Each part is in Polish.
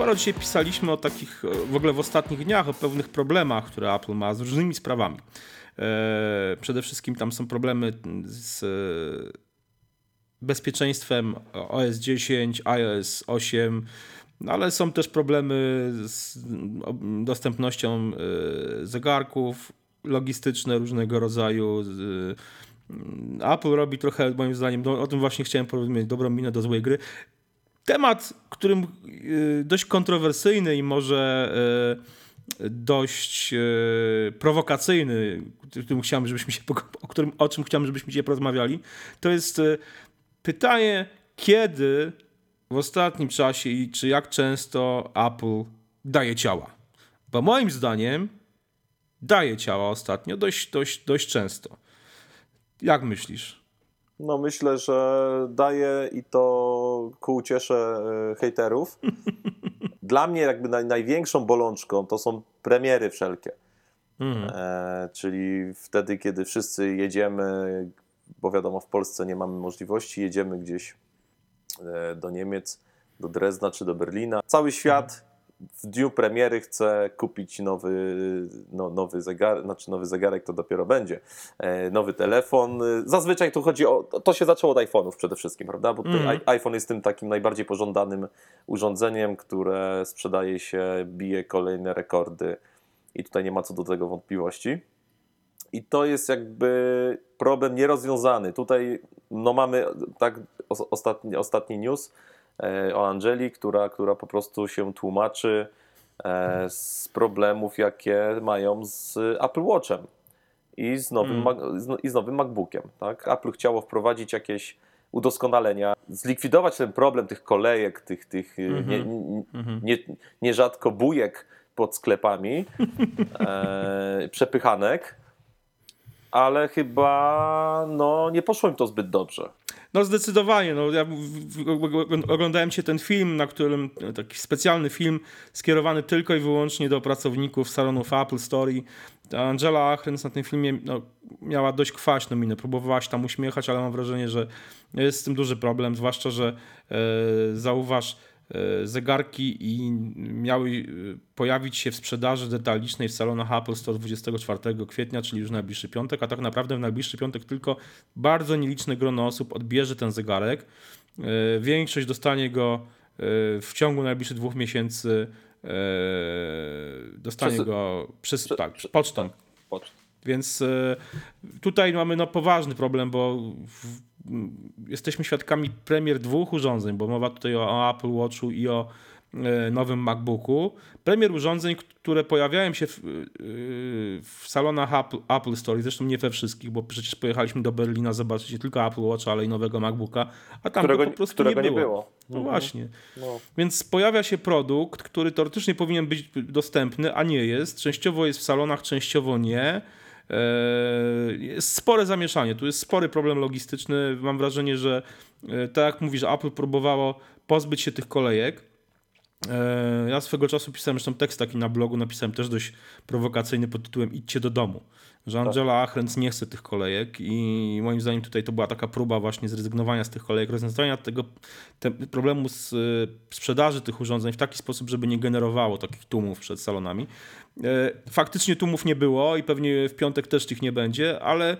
sporo dzisiaj pisaliśmy o takich, w ogóle w ostatnich dniach, o pewnych problemach, które Apple ma z różnymi sprawami. E, przede wszystkim tam są problemy z bezpieczeństwem OS 10, iOS 8, no ale są też problemy z dostępnością e, zegarków, logistyczne różnego rodzaju. Apple robi trochę, moim zdaniem, no, o tym właśnie chciałem powiedzieć, dobrą minę do złej gry. Temat, którym e, dość kontrowersyjny i może dość prowokacyjny, którym chciałem, żebyśmy się, o, którym, o czym chciałem, żebyśmy dzisiaj porozmawiali, to jest Pytanie, kiedy w ostatnim czasie i czy jak często Apple daje ciała? Bo moim zdaniem daje ciała ostatnio dość, dość, dość często. Jak myślisz? No myślę, że daje i to ku uciesze e, hejterów. Dla mnie jakby naj, największą bolączką to są premiery wszelkie. Mhm. E, czyli wtedy, kiedy wszyscy jedziemy bo wiadomo, w Polsce nie mamy możliwości, jedziemy gdzieś e, do Niemiec, do Drezna czy do Berlina. Cały świat w dniu premiery chce kupić nowy, no, nowy zegarek, znaczy nowy zegarek to dopiero będzie, e, nowy telefon. Zazwyczaj tu chodzi o, to się zaczęło od iPhone'ów przede wszystkim, prawda? Bo mm. iPhone jest tym takim najbardziej pożądanym urządzeniem, które sprzedaje się, bije kolejne rekordy i tutaj nie ma co do tego wątpliwości. I to jest jakby problem nierozwiązany. Tutaj no mamy tak ostatni, ostatni news o Angeli, która, która po prostu się tłumaczy e, z problemów, jakie mają z Apple Watchem i z nowym, mm. i z nowym MacBookiem. Tak? Apple chciało wprowadzić jakieś udoskonalenia, zlikwidować ten problem tych kolejek, tych, tych mm -hmm. nie, mhm. nie, nierzadko bujek pod sklepami, e, przepychanek ale chyba no, nie poszło im to zbyt dobrze. No zdecydowanie. No, ja oglądałem się ten film, na którym taki specjalny film skierowany tylko i wyłącznie do pracowników salonów Apple Story. Angela Ahrens na tym filmie no, miała dość kwaśną minę. Próbowała się tam uśmiechać, ale mam wrażenie, że jest z tym duży problem, zwłaszcza, że e, zauważ, zegarki i miały e, pojawić się w sprzedaży detalicznej w salonach Apple 124 kwietnia, czyli już najbliższy piątek, a tak naprawdę w najbliższy piątek tylko bardzo nieliczne grono osób odbierze ten zegarek. E, większość dostanie go w ciągu najbliższych dwóch miesięcy dostanie przez, go przez, przez, tak, pocztą. Tak, pocztą. Więc tutaj mamy no, poważny problem, bo w, jesteśmy świadkami premier dwóch urządzeń, bo mowa tutaj o, Apple Watchu i o e, nowym MacBooku. Premier urządzeń, które pojawiają się w, e, w salonach Apple, Apple Store, zresztą nie we wszystkich, bo przecież pojechaliśmy do Berlina zobaczyć nie tylko Apple Watch, ale i nowego MacBooka, a tam którego, po prostu nie było. Nie było. No mhm. właśnie. No. Więc pojawia się produkt, który teoretycznie powinien być dostępny, a nie jest. Częściowo jest w salonach, częściowo nie. E, jest spore zamieszanie, tu jest spory problem logistyczny. Mam wrażenie, że e, tak jak mówisz, Apple próbowało pozbyć się tych kolejek. E, ja swego czasu pisałem zresztą tekst taki na blogu, napisałem też dość prowokacyjny pod tytułem Idźcie do domu że tak. Angela Ahrens nie chce tych kolejek i moim zdaniem tutaj to była taka próba właśnie zrezygnowania z tych kolejek, rozwiązania tego problemu z sprzedaży tych urządzeń w taki sposób, żeby nie generowało takich tłumów przed salonami. E, faktycznie tłumów nie było i pewnie w piątek też ich nie będzie, ale e,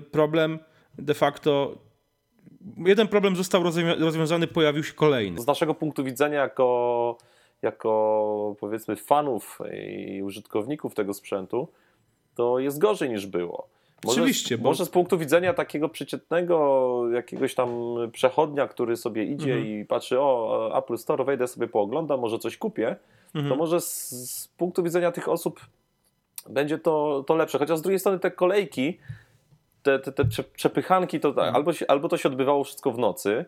problem de facto jeden problem został rozwiązany, pojawił się kolejny. Z naszego punktu widzenia jako, jako powiedzmy fanów i użytkowników tego sprzętu, to jest gorzej niż było. Może, Oczywiście. Bo... Może z punktu widzenia takiego przeciętnego jakiegoś tam przechodnia, który sobie idzie mhm. i patrzy, o Apple Store, wejdę sobie pooglądam, może coś kupię, mhm. to może z, z, punktu widzenia tych osób będzie to, to lepsze. Chociaż z drugiej strony te kolejki, te, te, te przepychanki, to mhm. albo, się, albo to się odbywało wszystko w nocy,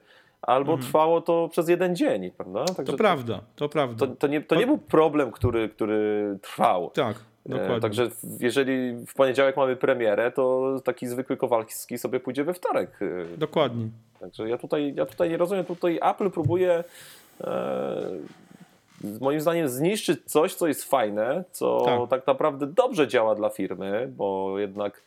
albo mhm. trwało to przez jeden dzień, prawda? Także to prawda, to prawda. To, to, nie, to nie był problem, który, który trwał. Tak. E, Dokładnie. Także jeżeli w poniedziałek mamy premierę, to taki zwykły Kowalski sobie pójdzie we wtorek. E, Dokładnie. Także ja tutaj, ja tutaj nie rozumiem, tutaj Apple próbuje e, moim zdaniem zniszczyć coś, co jest fajne, co tak. tak naprawdę dobrze działa dla firmy, bo jednak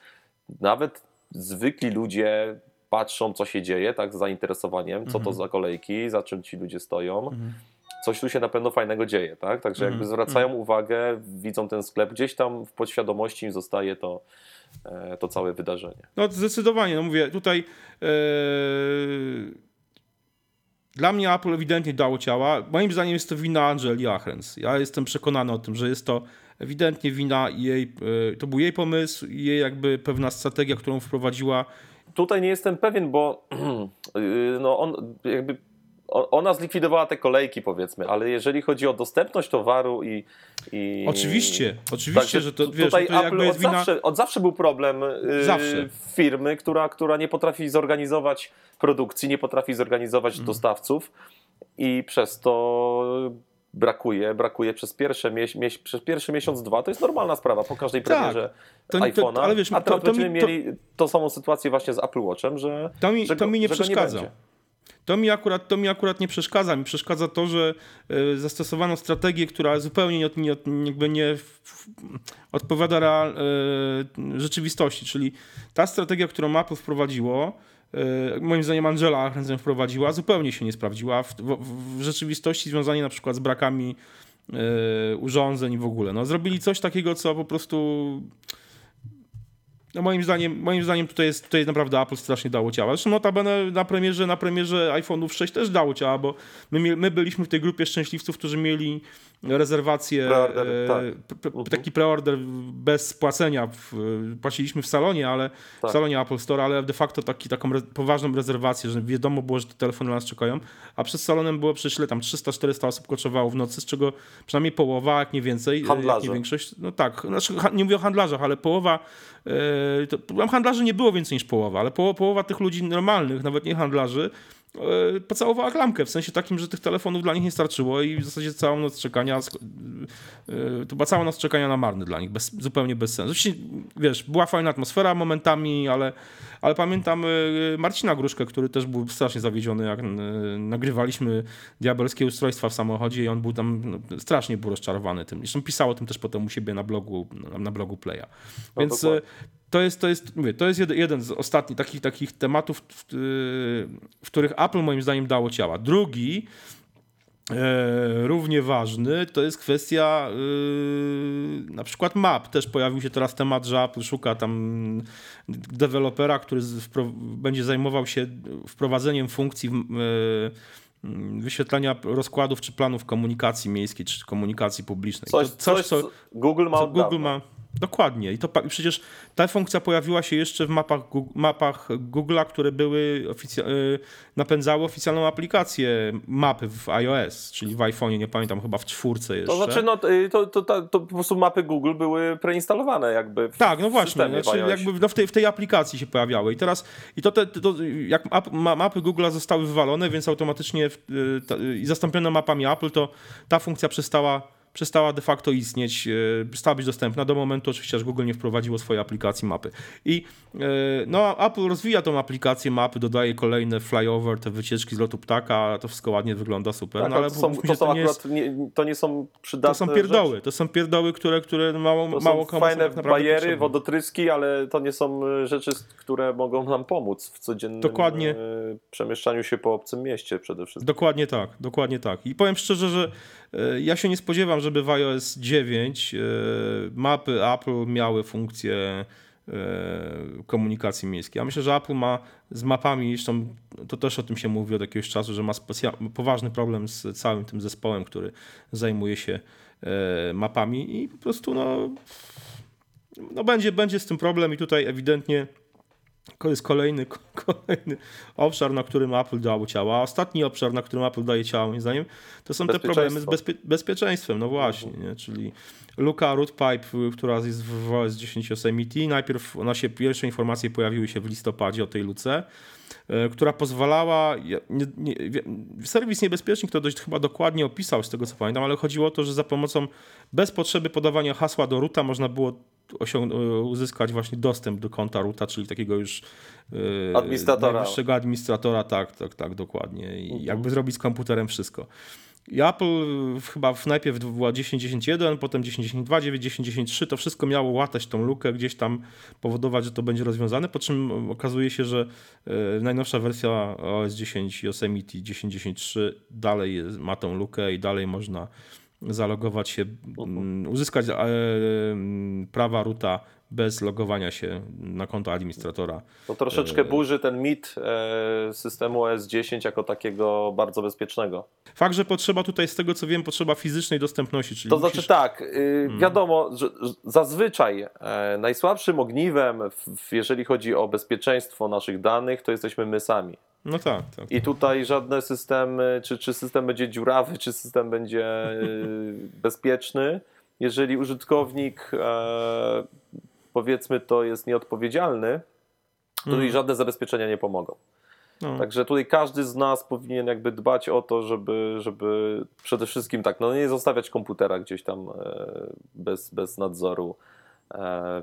nawet zwykli ludzie patrzą, co się dzieje, tak, z zainteresowaniem, co mhm. to za kolejki, za czym ci ludzie stoją. Mhm. coś tu się na pewno fajnego dzieje, tak? Także jakby Mhm, zwracają uwagę, widzą ten sklep, gdzieś tam w podświadomości im zostaje to, e, to całe wydarzenie. No zdecydowanie, no mówię, tutaj e, dla mnie Apple ewidentnie dało ciała. Moim zdaniem jest to wina Angeli Ahrens. Ja jestem przekonany o tym, że jest to ewidentnie wina jej, e, to był jej pomysł i jej jakby pewna strategia, którą wprowadziła. Tutaj nie jestem pewien, bo yy, no on jakby ona zlikwidowała te kolejki powiedzmy, ale jeżeli chodzi o dostępność towaru i... i... Oczywiście, oczywiście, że to, wiesz, tutaj to Apple jest od, wina... zawsze, od zawsze był problem yy, Zawsze. firmy, która, która nie potrafi zorganizować produkcji, nie potrafi zorganizować Mhm. dostawców i przez to brakuje, brakuje przez, pierwsze mieś, mieś, przez pierwszy miesiąc, dwa. To jest normalna sprawa po każdej Tak. premierze to- iPhone'a. ale wiesz, a teraz to- to mi- będziemy to- mieli tą samą sytuację właśnie z Apple Watchem, że To mi, że to go- mi nie przeszkadza. to, mi akurat, to mi akurat nie przeszkadza. Mi przeszkadza to, że e, zastosowano strategię, która zupełnie nie, nie, jakby nie odpowiada real, e, rzeczywistości. Czyli ta strategia, którą Apple wprowadziło, moim zdaniem Angela Ahrens ją wprowadziła, zupełnie się nie sprawdziła w, w, w rzeczywistości związanie na przykład z brakami e, urządzeń w ogóle. No, zrobili coś takiego, co po prostu no moim zdaniem, moim zdaniem tutaj jest, tutaj naprawdę Apple strasznie dało ciała. Zresztą notabene na premierze, na premierze iPhone'ów 6 też dało ciała, bo my, my byliśmy w tej grupie szczęśliwców, którzy mieli rezerwację, Preorder, e, tak. p- p- taki preorder bez płacenia. W, płaciliśmy w salonie, ale Tak. w salonie Apple Store, ale de facto taki, taką re, poważną rezerwację, że wiadomo było, że te telefony na nas czekają, a przed salonem było przecież tam 300-400 osób koczowało w nocy, z czego przynajmniej połowa, jak nie więcej, e, jak Handlarze. nie większość, no tak, znaczy, nie mówię o handlarzach, ale połowa, e, to, handlarzy nie było więcej niż połowa, ale połowa, połowa tych ludzi normalnych, nawet nie handlarzy, pocałowała klamkę, w sensie takim, że tych telefonów dla nich nie starczyło i w zasadzie całą noc czekania, e, to była cała noc czekania na marny dla nich, bez, zupełnie bez sensu. Oczywiście, wiesz, była fajna atmosfera momentami, ale, ale pamiętam e, Marcina Gruszkę, który też był strasznie zawiedziony, jak e, nagrywaliśmy diabelskie ustrojstwa w samochodzie i on był tam, no, strasznie był rozczarowany tym. Zresztą pisał o tym też potem u siebie na blogu, na, blogu Playa. No, Więc dokładnie. To jest, to jest, mówię, to jest jed- jeden z ostatnich takich, takich tematów, w, w, których Apple moim zdaniem dało ciała. Drugi, e, równie ważny, to jest kwestia e, na przykład map. Też pojawił się teraz temat, że Apple szuka tam dewelopera, który będzie zajmował się wprowadzeniem funkcji e, wyświetlania rozkładów czy planów komunikacji miejskiej czy komunikacji publicznej. Coś, to, coś, co, co Google ma co Google ma. Dokładnie. I to i przecież ta funkcja pojawiła się jeszcze w mapach, mapach Google'a, które były oficja- y, napędzały oficjalną aplikację mapy w iOS, czyli w iPhone'ie, nie pamiętam, chyba w czwórce jeszcze. To znaczy, no, y, to, to, to, to po prostu mapy Google były preinstalowane jakby w Tak, no właśnie, znaczy jakby no w, tej, w tej aplikacji się pojawiały i teraz i to, te, to jak ap, ma, mapy Google'a zostały wywalone, więc automatycznie w, y, ta, i zastąpione mapami Apple, to ta funkcja przestała, przestała de facto istnieć, y, przestała być dostępna do momentu oczywiście, aż Google nie wprowadziło swojej aplikacji mapy. I y, no Apple rozwija tą aplikację mapy, dodaje kolejne flyover, te wycieczki z lotu ptaka, to wszystko ładnie wygląda super, Tak, no ale to są, to się, są nie jest, nie, to nie są przydatne to są pierdoły, rzeczy. to są pierdoły, które, które mało, To mało są komu fajne tak bajery, potrzebne. wodotryski, ale to nie są y, rzeczy, które mogą nam pomóc w codziennym Dokładnie. przemieszczaniu się po obcym mieście przede wszystkim. Dokładnie tak, dokładnie tak. I powiem szczerze, że e, ja się nie spodziewam, żeby w iOS 9 e, mapy Apple miały funkcję e, komunikacji miejskiej. Ja myślę, że Apple ma z mapami, zresztą to też o tym się mówi od jakiegoś czasu, że ma poważny problem z całym tym zespołem, który zajmuje się e, mapami i po prostu no, no będzie, będzie z tym problem i tutaj ewidentnie to jest kolejny, kolejny obszar, na którym Apple dało ciała. A ostatni obszar, na którym Apple daje ciała, moim zdaniem, to są te problemy z bezpie bezpieczeństwem. No właśnie, nie? czyli luka rootpipe, która jest w OS 10 Yosemite. Najpierw ona się, pierwsze informacje pojawiły się w listopadzie o tej luce, e, która pozwalała, nie, nie, serwis Niebezpiecznik to dość chyba dokładnie opisał z tego co pamiętam, ale chodziło o to, że za pomocą bez potrzeby podawania hasła do roota można było uzyskać właśnie dostęp do konta roota, czyli takiego już e, Administratora. najwyższego administratora, tak, tak, tak, dokładnie. I jakby zrobić z komputerem wszystko. I Apple chyba najpierw była 10.10.1, potem 10.10.2, 10.10.3, to wszystko miało łatać tą lukę, gdzieś tam powodować, że to będzie rozwiązane, po czym okazuje się, że najnowsza wersja OS 10 Yosemite 10.10.3 dalej ma tą lukę i dalej można zalogować się, mhm. uzyskać prawa ruta bez logowania się na konto administratora. To troszeczkę e, burzy ten mit e, systemu OS 10 jako takiego bardzo bezpiecznego. Fakt, że potrzeba tutaj, z tego co wiem, potrzeba fizycznej dostępności. Czyli to musisz... znaczy tak, y, hmm. wiadomo, że zazwyczaj e, najsłabszym ogniwem, jeżeli chodzi o bezpieczeństwo naszych danych, to jesteśmy my sami. No tak, tak. I tutaj żadne systemy, czy, czy system będzie dziurawy, czy system będzie y, bezpieczny, jeżeli użytkownik powiedzmy to jest nieodpowiedzialny, to mm. żadne zabezpieczenia nie pomogą. No. Także tutaj każdy z nas powinien jakby dbać o to, żeby, żeby przede wszystkim tak, no nie zostawiać komputera gdzieś tam e, bez, bez nadzoru, e,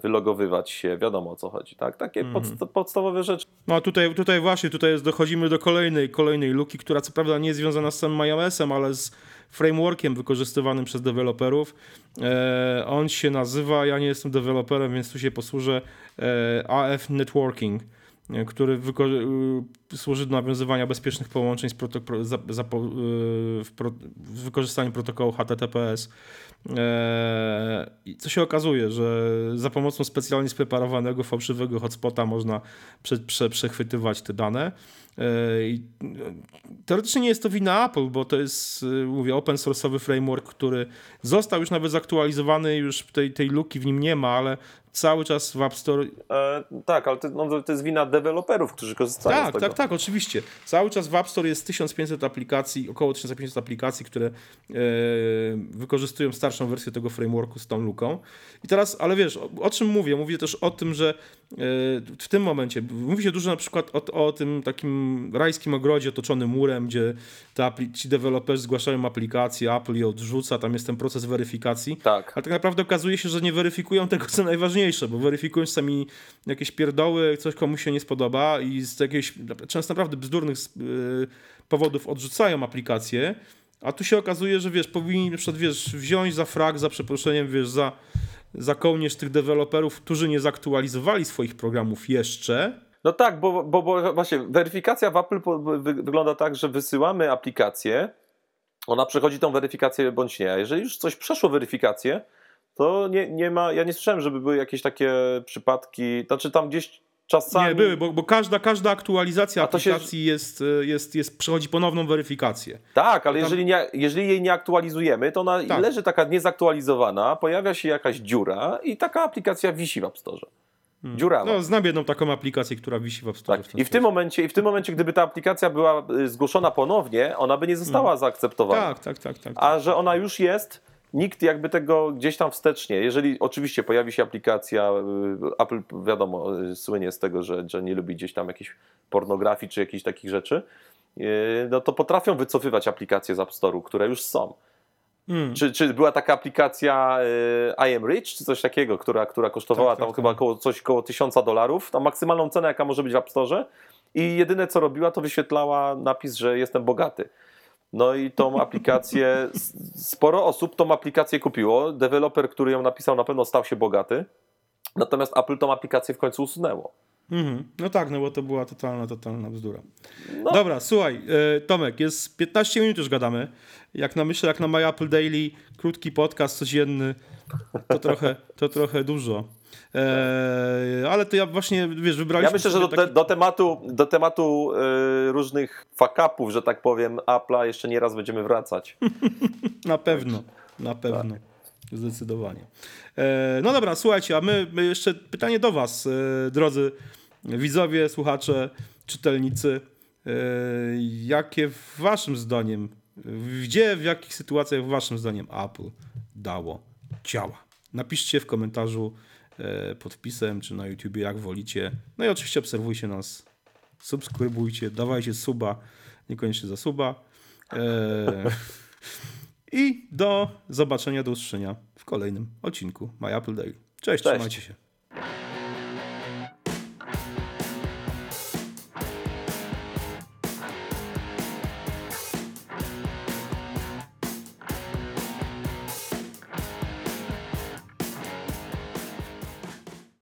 wylogowywać się, wiadomo o co chodzi, tak? Takie mm. podst podstawowe rzeczy. No tutaj, tutaj właśnie, tutaj jest, dochodzimy do kolejnej, kolejnej luki, która co prawda nie jest związana z samym iOS-em, ale z frameworkiem wykorzystywanym przez deweloperów. E, on się nazywa, ja nie jestem deweloperem, więc tu się posłużę, e, AF Networking e, który służy do nawiązywania bezpiecznych połączeń z, za, za, w, pro wykorzystaniem protokołu HTTPS. I co się okazuje, że za pomocą specjalnie spreparowanego fałszywego hotspota można prze, prze, przechwytywać te dane. Teoretycznie nie jest to wina Apple, bo to jest, mówię, open source'owy framework, który został już nawet zaktualizowany, już tej, tej luki w nim nie ma, ale cały czas w App Store. E, tak, ale to, no, to jest wina deweloperów, którzy korzystają tak, z tego. Tak, tak, oczywiście. Cały czas w App Store jest 1500 aplikacji, około 1500 aplikacji, które e, wykorzystują starszą wersję tego frameworku z tą luką. I teraz, ale wiesz, o, o czym mówię? Mówię też o tym, że e, w tym momencie mówi się dużo na przykład o, o tym takim rajskim ogrodzie otoczonym murem, gdzie te ci deweloperzy zgłaszają aplikacje, Apple je odrzuca, tam jest ten proces weryfikacji. Tak. Ale tak naprawdę okazuje się, że nie weryfikują tego, co najważniejsze, bo weryfikują sami jakieś pierdoły, coś komuś się nie spodoba i z jakichś często naprawdę bzdurnych yy, powodów odrzucają aplikacje. A tu się okazuje, że wiesz, powinni na przykład, wiesz, wziąć za frag, za przeproszeniem, wiesz, za, za kołnierz tych deweloperów, którzy nie zaktualizowali swoich programów jeszcze, no tak, bo, bo, bo właśnie weryfikacja w Apple wygląda tak, że wysyłamy aplikację, ona przechodzi tą weryfikację bądź nie. A jeżeli już coś przeszło weryfikację, to nie, nie ma, ja nie słyszałem, żeby były jakieś takie przypadki, znaczy tam gdzieś czasami... Nie, były, bo, bo każda, każda aktualizacja aplikacji się... jest, jest, jest, przechodzi ponowną weryfikację. Tak, ale tam... jeżeli, nie, jeżeli jej nie aktualizujemy, to ona tak. leży taka niezaktualizowana, pojawia się jakaś dziura i taka aplikacja wisi w App Store. Hmm. Dziurawa. No, znam jedną taką aplikację, która wisi w App Store. Tak. W I, w tym momencie, I w tym momencie, gdyby ta aplikacja była y, zgłoszona ponownie, ona by nie została hmm. zaakceptowana. Tak, tak, tak, tak. A że ona już jest, nikt jakby tego gdzieś tam wstecznie, jeżeli oczywiście pojawi się aplikacja, y, Apple wiadomo, y, słynie z tego, że, że nie lubi gdzieś tam jakiejś pornografii czy jakichś takich rzeczy, no to potrafią wycofywać aplikacje z App Store'u, które już są. Hmm. Czy, czy była taka aplikacja y, I am Rich, czy coś takiego, która, która kosztowała tak, tam tak, chyba tak. Koło, coś koło tysiąca dolarów, tam maksymalną cenę, jaka może być w App Store i jedyne co robiła, to wyświetlała napis, że jestem bogaty. No i tą aplikację, sporo osób tą aplikację kupiło, deweloper, który ją napisał na pewno stał się bogaty, natomiast Apple tą aplikację w końcu usunęło. Mhm. No tak, no bo to była totalna, totalna bzdura. No. Dobra, słuchaj, e, Tomek, jest 15 minut już gadamy. Jak na myślę, jak na My Apple Daily, krótki podcast codzienny, to trochę, to trochę dużo. E, ale to ja właśnie, wiesz, wybraliśmy... Ja myślę, że do, taki... do tematu, do tematu e, różnych fakapów, że tak powiem, Apple'a jeszcze nie raz będziemy wracać. na pewno, na pewno. Tak. Zdecydowanie. E, no dobra, słuchajcie, a my, my jeszcze pytanie do Was, e, drodzy widzowie, słuchacze, czytelnicy. Jakie Waszym zdaniem, gdzie, w jakich sytuacjach Waszym zdaniem Apple dało ciała? Napiszcie w komentarzu pod wpisem, czy na YouTube, jak wolicie. No i oczywiście obserwujcie nas, subskrybujcie, dawajcie suba, niekoniecznie za suba. I do zobaczenia, do usłyszenia w kolejnym odcinku My Apple Day. Cześć, Cześć. trzymajcie się.